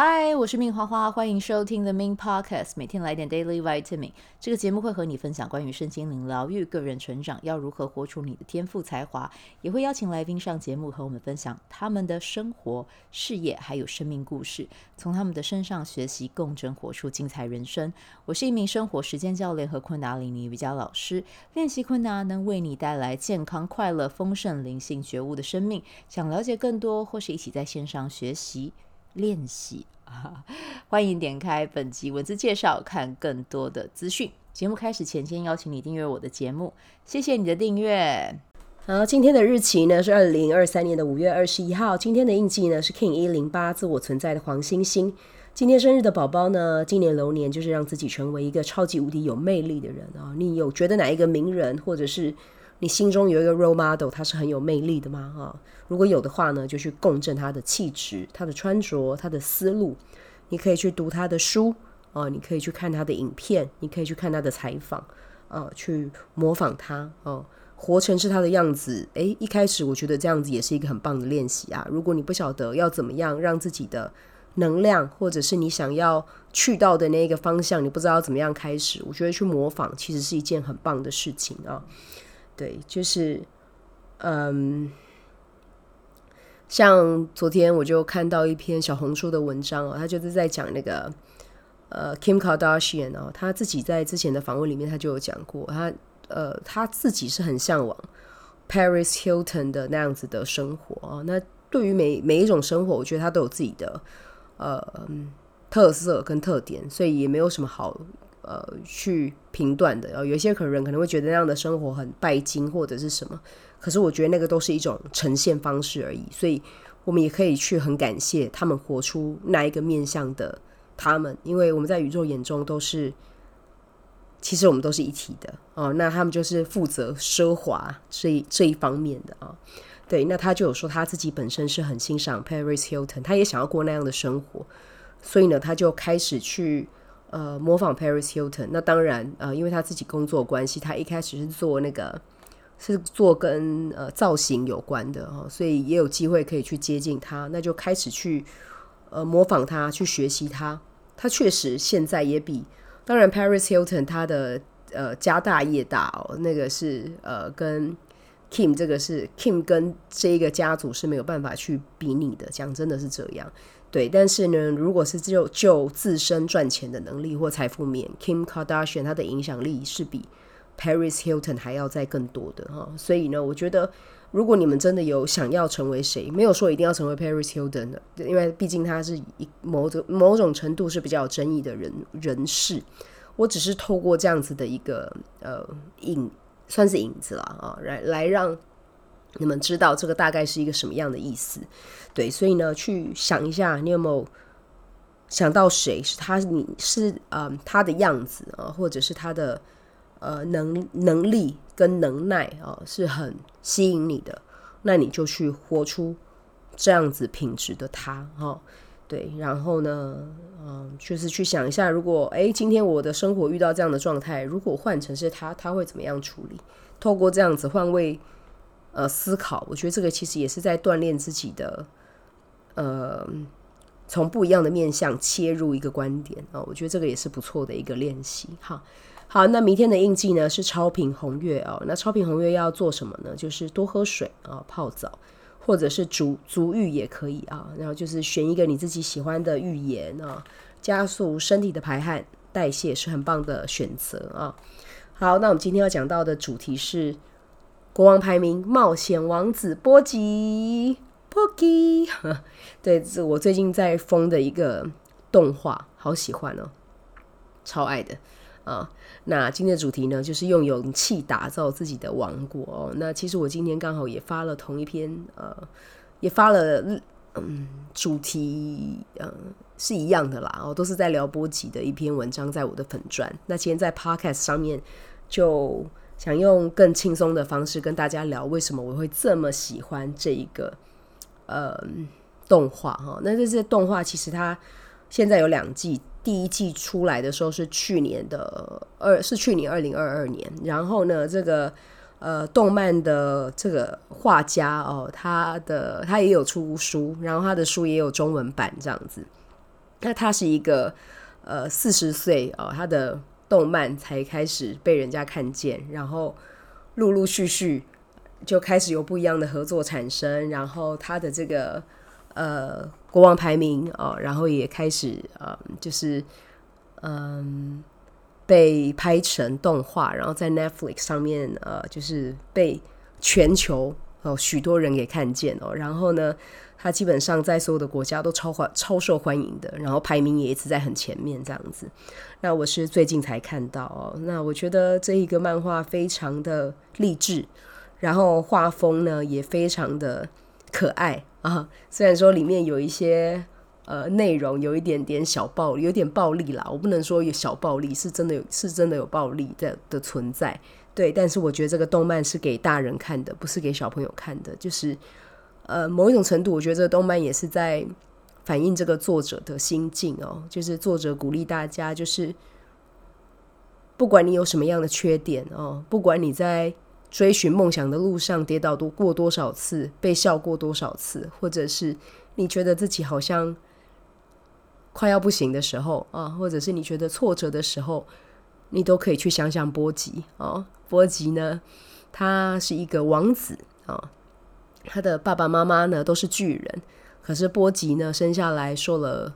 嗨，我是命花花，欢迎收听 The Min Podcast，每天来点 Daily Vitamin。这个节目会和你分享关于身心灵疗愈、个人成长，要如何活出你的天赋才华，也会邀请来宾上节目和我们分享他们的生活、事业还有生命故事，从他们的身上学习，共振活出精彩人生。我是一名生活实践教练和昆达里尼瑜伽老师，练习昆达能为你带来健康、快乐、丰盛、灵性觉悟的生命。想了解更多，或是一起在线上学习。练习，欢迎点开本集文字介绍，看更多的资讯。节目开始前，先邀请你订阅我的节目，谢谢你的订阅。好，今天的日期呢是二零二三年的五月二十一号。今天的印记呢是 King 一零八，自我存在的黄星星。今天生日的宝宝呢，今年流年就是让自己成为一个超级无敌有魅力的人啊！你有觉得哪一个名人或者是？你心中有一个 role model，他是很有魅力的吗？哈，如果有的话呢，就去共振他的气质、他的穿着、他的思路。你可以去读他的书啊，你可以去看他的影片，你可以去看他的采访啊，去模仿他哦，活成是他的样子。诶，一开始我觉得这样子也是一个很棒的练习啊。如果你不晓得要怎么样让自己的能量，或者是你想要去到的那个方向，你不知道怎么样开始，我觉得去模仿其实是一件很棒的事情啊。对，就是，嗯，像昨天我就看到一篇小红书的文章哦，他就是在讲那个呃，Kim Kardashian 哦，他自己在之前的访问里面他就有讲过，他呃他自己是很向往 Paris Hilton 的那样子的生活啊。那对于每每一种生活，我觉得他都有自己的呃特色跟特点，所以也没有什么好。呃，去评断的，有些可能人可能会觉得那样的生活很拜金或者是什么，可是我觉得那个都是一种呈现方式而已，所以我们也可以去很感谢他们活出那一个面向的他们，因为我们在宇宙眼中都是，其实我们都是一体的哦。那他们就是负责奢华这一这一方面的啊，对，那他就有说他自己本身是很欣赏 Paris Hilton，他也想要过那样的生活，所以呢，他就开始去。呃，模仿 Paris Hilton，那当然，呃，因为他自己工作关系，他一开始是做那个，是做跟呃造型有关的哈，所以也有机会可以去接近他，那就开始去呃模仿他，去学习他。他确实现在也比，当然 Paris Hilton 他的呃家大业大哦，那个是呃跟 Kim 这个是 Kim 跟这一个家族是没有办法去比拟的，讲真的是这样。对，但是呢，如果是就就自身赚钱的能力或财富面，Kim Kardashian 他的影响力是比 Paris Hilton 还要再更多的哈。所以呢，我觉得如果你们真的有想要成为谁，没有说一定要成为 Paris Hilton 的，因为毕竟他是一某种某种程度是比较有争议的人人士。我只是透过这样子的一个呃影，算是影子啦啊，来来让。你们知道这个大概是一个什么样的意思？对，所以呢，去想一下，你有没有想到谁是他？你是呃他的样子啊，或者是他的呃能能力跟能耐啊，是很吸引你的，那你就去活出这样子品质的他哈。对，然后呢，嗯，就是去想一下，如果诶今天我的生活遇到这样的状态，如果换成是他，他会怎么样处理？透过这样子换位。呃，思考，我觉得这个其实也是在锻炼自己的，呃，从不一样的面向切入一个观点啊，我觉得这个也是不错的一个练习。哈，好，那明天的印记呢是超频红月哦，那超频红月要做什么呢？就是多喝水啊，泡澡，或者是足足浴也可以啊。然后就是选一个你自己喜欢的浴盐啊，加速身体的排汗代谢是很棒的选择啊。好，那我们今天要讲到的主题是。国王排名冒险王子波吉波吉，对，这是我最近在疯的一个动画，好喜欢哦，超爱的啊。那今天的主题呢，就是用勇气打造自己的王国哦。那其实我今天刚好也发了同一篇，呃，也发了，嗯，主题，嗯，是一样的啦，哦，都是在聊波吉的一篇文章，在我的粉钻。那今天在 Podcast 上面就。想用更轻松的方式跟大家聊，为什么我会这么喜欢这一个呃动画哈？那这些动画其实它现在有两季，第一季出来的时候是去年的二，是去年二零二二年。然后呢，这个呃动漫的这个画家哦，他的他也有出书，然后他的书也有中文版这样子。那他是一个呃四十岁哦，他的动漫才开始被人家看见，然后陆陆续续就开始有不一样的合作产生，然后他的这个呃国王排名哦，然后也开始呃就是嗯被拍成动画，然后在 Netflix 上面呃就是被全球哦许多人给看见哦，然后呢。他基本上在所有的国家都超欢超受欢迎的，然后排名也一直在很前面这样子。那我是最近才看到哦，那我觉得这一个漫画非常的励志，然后画风呢也非常的可爱啊。虽然说里面有一些呃内容有一点点小暴力，有点暴力啦，我不能说有小暴力，是真的有是真的有暴力的的存在。对，但是我觉得这个动漫是给大人看的，不是给小朋友看的，就是。呃，某一种程度，我觉得这个动漫也是在反映这个作者的心境哦。就是作者鼓励大家，就是不管你有什么样的缺点哦，不管你在追寻梦想的路上跌倒多过多少次，被笑过多少次，或者是你觉得自己好像快要不行的时候啊，或者是你觉得挫折的时候，你都可以去想想波吉哦。波吉呢，他是一个王子啊。他的爸爸妈妈呢都是巨人，可是波吉呢生下来受了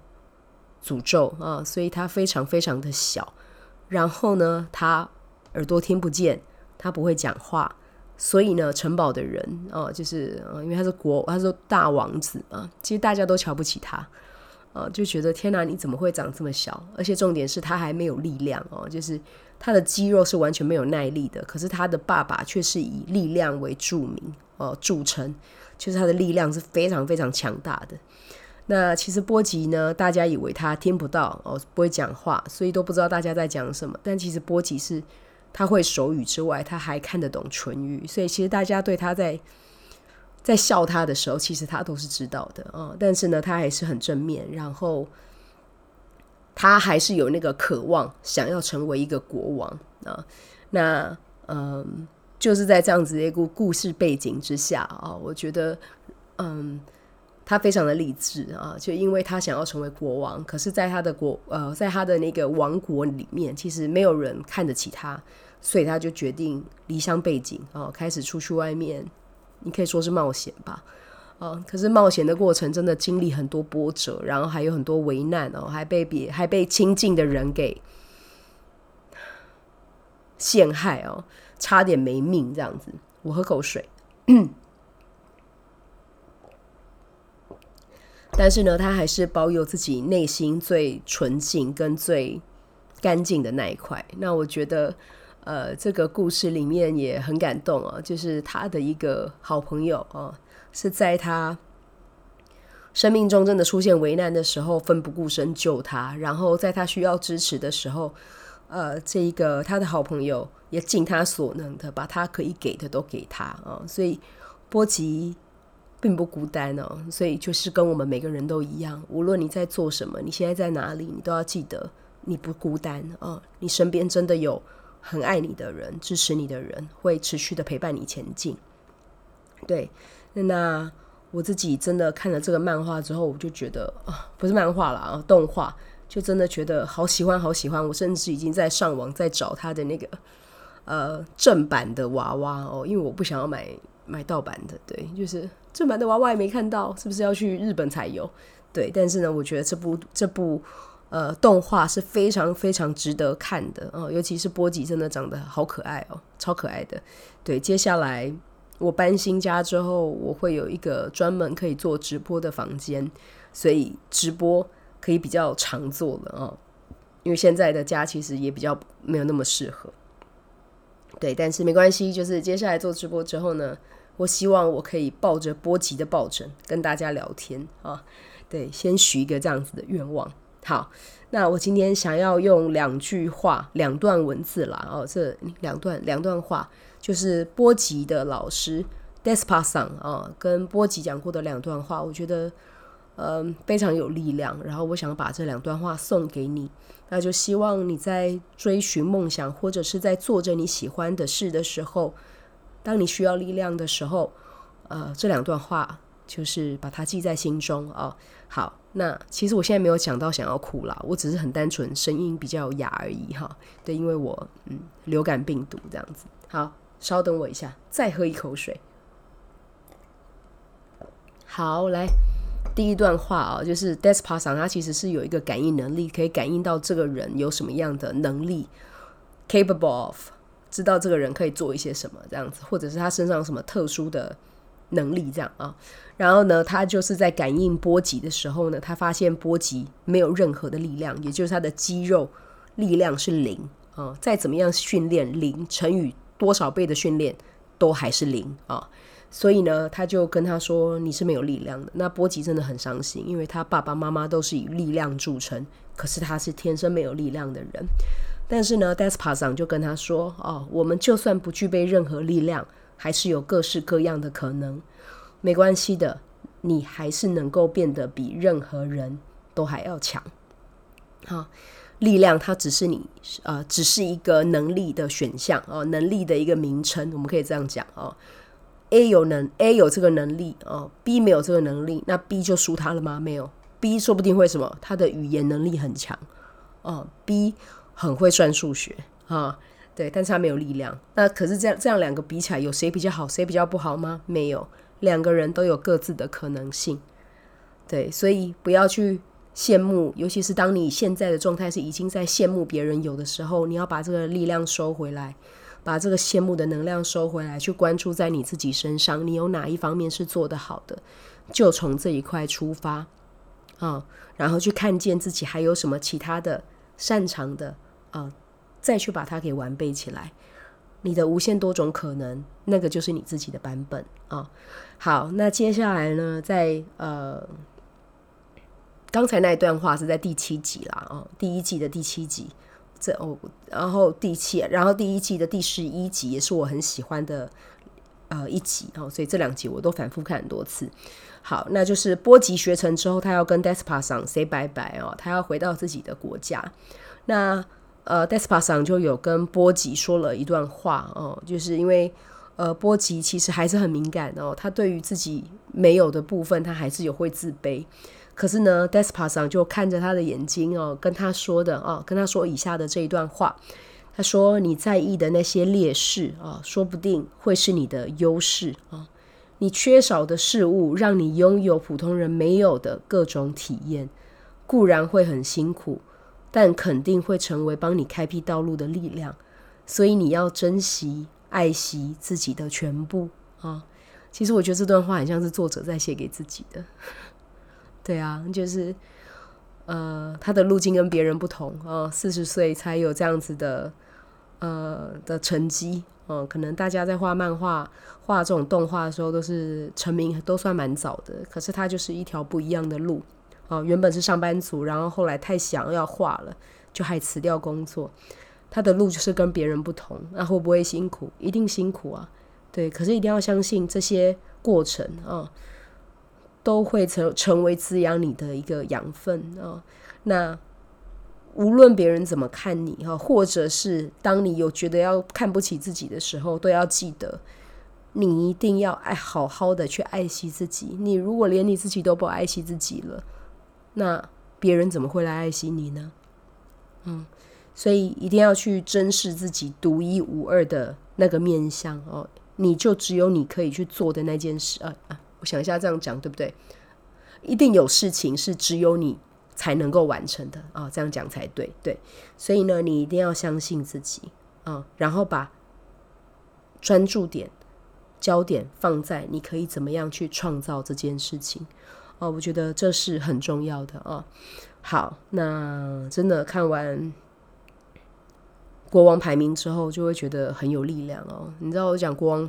诅咒啊，所以他非常非常的小。然后呢，他耳朵听不见，他不会讲话，所以呢，城堡的人啊，就是因为他是国，他是大王子啊，其实大家都瞧不起他呃，就觉得天哪，你怎么会长这么小？而且重点是他还没有力量哦，就是他的肌肉是完全没有耐力的。可是他的爸爸却是以力量为著名。哦，著称就是他的力量是非常非常强大的。那其实波吉呢，大家以为他听不到哦，不会讲话，所以都不知道大家在讲什么。但其实波吉是他会手语之外，他还看得懂唇语，所以其实大家对他在在笑他的时候，其实他都是知道的哦。但是呢，他还是很正面，然后他还是有那个渴望，想要成为一个国王啊。那嗯。就是在这样子的一个故事背景之下啊，我觉得，嗯，他非常的励志啊，就因为他想要成为国王，可是在他的国呃，在他的那个王国里面，其实没有人看得起他，所以他就决定离乡背井啊，开始出去外面，你可以说是冒险吧，啊，可是冒险的过程真的经历很多波折，然后还有很多危难哦，还被别还被亲近的人给陷害哦。差点没命这样子，我喝口水。但是呢，他还是保有自己内心最纯净跟最干净的那一块。那我觉得，呃，这个故事里面也很感动啊，就是他的一个好朋友啊，是在他生命中真的出现危难的时候，奋不顾身救他，然后在他需要支持的时候。呃，这一个他的好朋友也尽他所能的把他可以给的都给他啊，所以波吉并不孤单哦，所以就是跟我们每个人都一样，无论你在做什么，你现在在哪里，你都要记得你不孤单啊，哦，你身边真的有很爱你的人，支持你的人，会持续的陪伴你前进。对，那我自己真的看了这个漫画之后，我就觉得啊，不是漫画了啊，动画。就真的觉得好喜欢，好喜欢！我甚至已经在上网在找他的那个呃正版的娃娃哦，因为我不想要买买盗版的。对，就是正版的娃娃也没看到，是不是要去日本才有？对，但是呢，我觉得这部这部呃动画是非常非常值得看的哦，尤其是波吉真的长得好可爱哦，超可爱的。对，接下来我搬新家之后，我会有一个专门可以做直播的房间，所以直播。可以比较常做了啊，因为现在的家其实也比较没有那么适合。对，但是没关系，就是接下来做直播之后呢，我希望我可以抱着波吉的抱枕跟大家聊天啊。对，先许一个这样子的愿望。好，那我今天想要用两句话、两段文字啦，哦，这两段两段话就是波吉的老师 Despa-san 啊，跟波吉讲过的两段话，我觉得。嗯，非常有力量。然后我想把这两段话送给你，那就希望你在追寻梦想或者是在做着你喜欢的事的时候，当你需要力量的时候，呃，这两段话就是把它记在心中啊。好，那其实我现在没有讲到想要哭啦，我只是很单纯声音比较哑而已哈。对，因为我嗯流感病毒这样子。好，稍等我一下，再喝一口水。好，来第一段话啊，就是 Despasan 他其实是有一个感应能力，可以感应到这个人有什么样的能力，capable of，知道这个人可以做一些什么这样子，或者是他身上有什么特殊的。能力这样啊，然后呢，他就是在感应波吉的时候呢，他发现波吉没有任何的力量，也就是他的肌肉力量是零啊，再怎么样训练，零乘以多少倍的训练都还是零啊，所以呢，他就跟他说你是没有力量的。那波吉真的很伤心，因为他爸爸妈妈都是以力量著称，可是他是天生没有力量的人。但是呢，Despasan 就跟他说哦，我们就算不具备任何力量。还是有各式各样的可能，没关系的，你还是能够变得比任何人都还要强。好，力量它只是你呃，只是一个能力的选项哦，能力的一个名称，我们可以这样讲哦。A 有能，A 有这个能力哦，B 没有这个能力，那 B 就输他了吗？没有，B 说不定会什么，他的语言能力很强哦，B 很会算数学啊。对，但是他没有力量。那可是这样，这样两个比起来，有谁比较好，谁比较不好吗？没有，两个人都有各自的可能性。对，所以不要去羡慕，尤其是当你现在的状态是已经在羡慕别人有的时候，你要把这个力量收回来，把这个羡慕的能量收回来，去关注在你自己身上，你有哪一方面是做得好的，就从这一块出发啊，然后去看见自己还有什么其他的擅长的啊。再去把它给完备起来，你的无限多种可能，那个就是你自己的版本啊、好，那接下来呢，在呃，刚才那一段话是在第七集啦，哦，第一季的第七集，这哦，然后第七，然后第一季的第十一集也是我很喜欢的呃一集哦，所以这两集我都反复看很多次。好，那就是波吉学成之后，他要跟 Despasan say 拜拜哦，他要回到自己的国家，那。呃，Despas 上就有跟波吉说了一段话哦，就是因为呃，波吉其实还是很敏感哦，他对于自己没有的部分，他还是有会自卑。可是呢，Despas 上就看着他的眼睛哦，跟他说的哦，跟他说以下的这一段话，他说：“你在意的那些劣势啊，说不定会是你的优势啊。你缺少的事物，让你拥有普通人没有的各种体验，固然会很辛苦。”但肯定会成为帮你开辟道路的力量，所以你要珍惜、爱惜自己的全部啊！其实我觉得这段话很像是作者在写给自己的。对啊，就是呃，他的路径跟别人不同啊，四十岁才有这样子的呃的成绩啊，可能大家在画漫画、画这种动画的时候，都是成名都算蛮早的，可是他就是一条不一样的路。哦，原本是上班族，然后后来太想要画了，就还辞掉工作。他的路就是跟别人不同，那会不会辛苦？一定辛苦啊，对。可是一定要相信这些过程啊，都会成成为滋养你的一个养分啊。那无论别人怎么看你哈，或者是当你有觉得要看不起自己的时候，都要记得，你一定要爱好好的去爱惜自己。你如果连你自己都不爱惜自己了，那别人怎么会来爱惜你呢？嗯，所以一定要去珍视自己独一无二的那个面相哦。你就只有你可以去做的那件事啊啊！我想一下，这样讲对不对？一定有事情是只有你才能够完成的啊，这样讲才对。对，所以呢，你一定要相信自己啊，然后把专注点、焦点放在你可以怎么样去创造这件事情。哦，我觉得这是很重要的哦。好，那真的看完国王排名之后，就会觉得很有力量哦。你知道我讲国王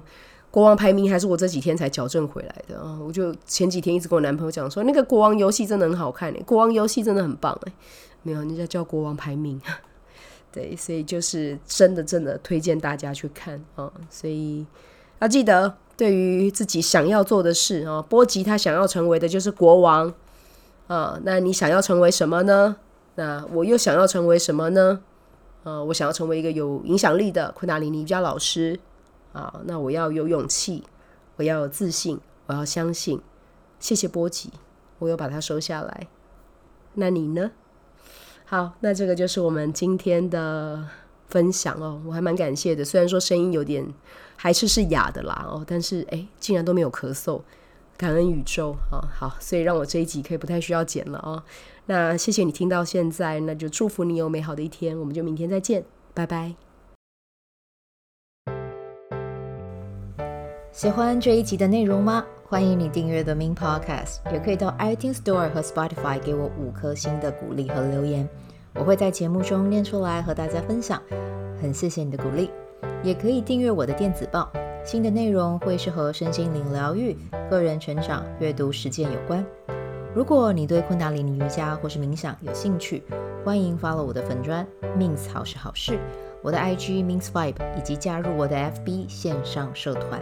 国王排名，还是我这几天才矫正回来的啊。我就前几天一直跟我男朋友讲说，那个国王游戏真的很好看诶，国王游戏真的很棒诶。没有，人家叫国王排名。对，所以就是真的真的推荐大家去看啊。所以要记得。对于自己想要做的事啊，波吉他想要成为的就是国王啊。那你想要成为什么呢？那我又想要成为什么呢？啊，我想要成为一个有影响力的昆达里尼瑜伽老师啊。那我要有勇气，我要有自信，我要相信。谢谢波吉，我又把它收下来。那你呢？好，那这个就是我们今天的分享哦，我还蛮感谢的。虽然说声音有点还是是哑的啦哦，但是哎，竟然都没有咳嗽，感恩宇宙啊！好，所以让我这一集可以不太需要剪了哦。那谢谢你听到现在，那就祝福你有美好的一天，我们就明天再见，拜拜。喜欢这一集的内容吗？欢迎你订阅 The Min Podcast，也可以到 iTunes Store 和 Spotify 给我五颗星的鼓励和留言，我会在节目中念出来和大家分享。很谢谢你的鼓励，也可以订阅我的电子报，新的内容会是和身心灵疗愈、个人成长、阅读实践有关。如果你对昆达里尼瑜伽或是冥想有兴趣，欢迎 follow 我的粉专 Min 好是好事，我的 IG means vibe，以及加入我的 FB 线上社团。